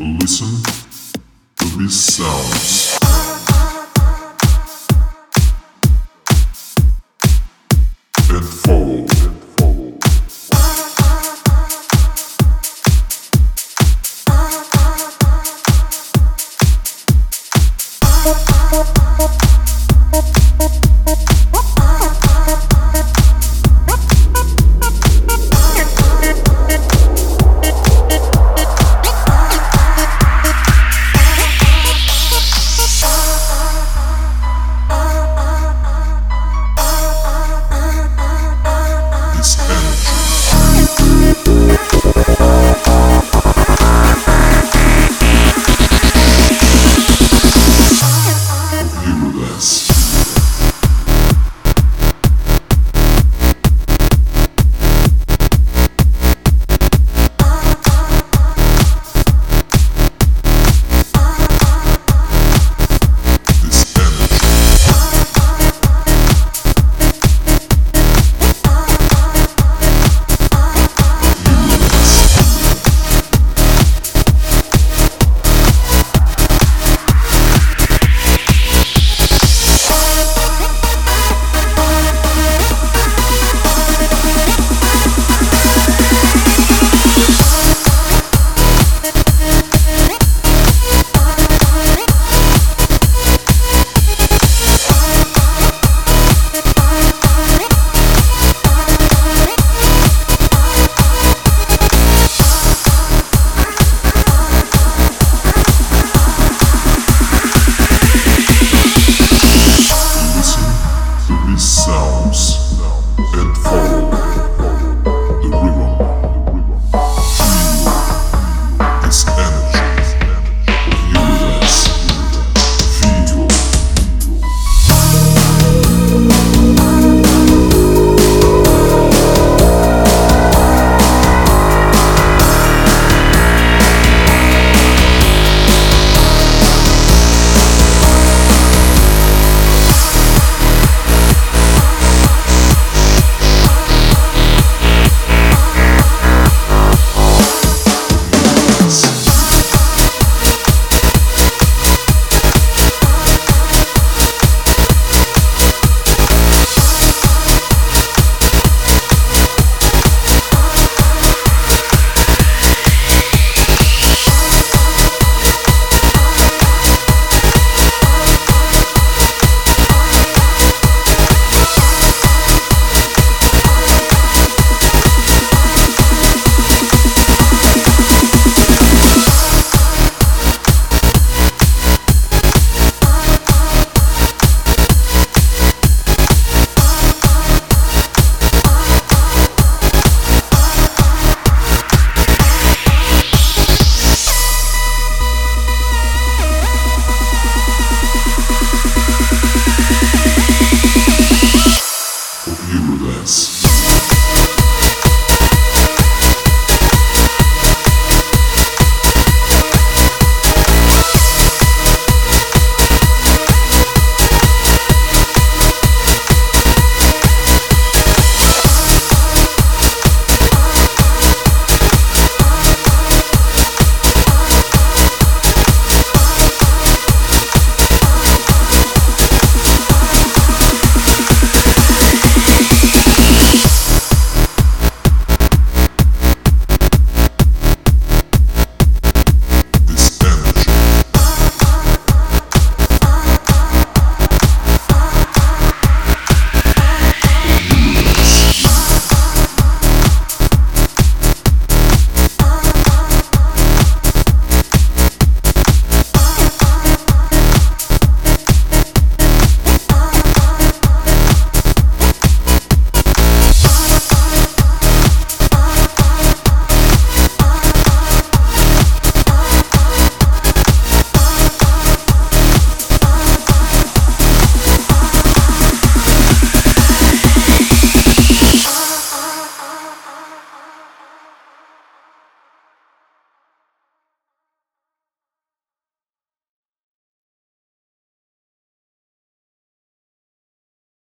Listen to these sounds. And follow.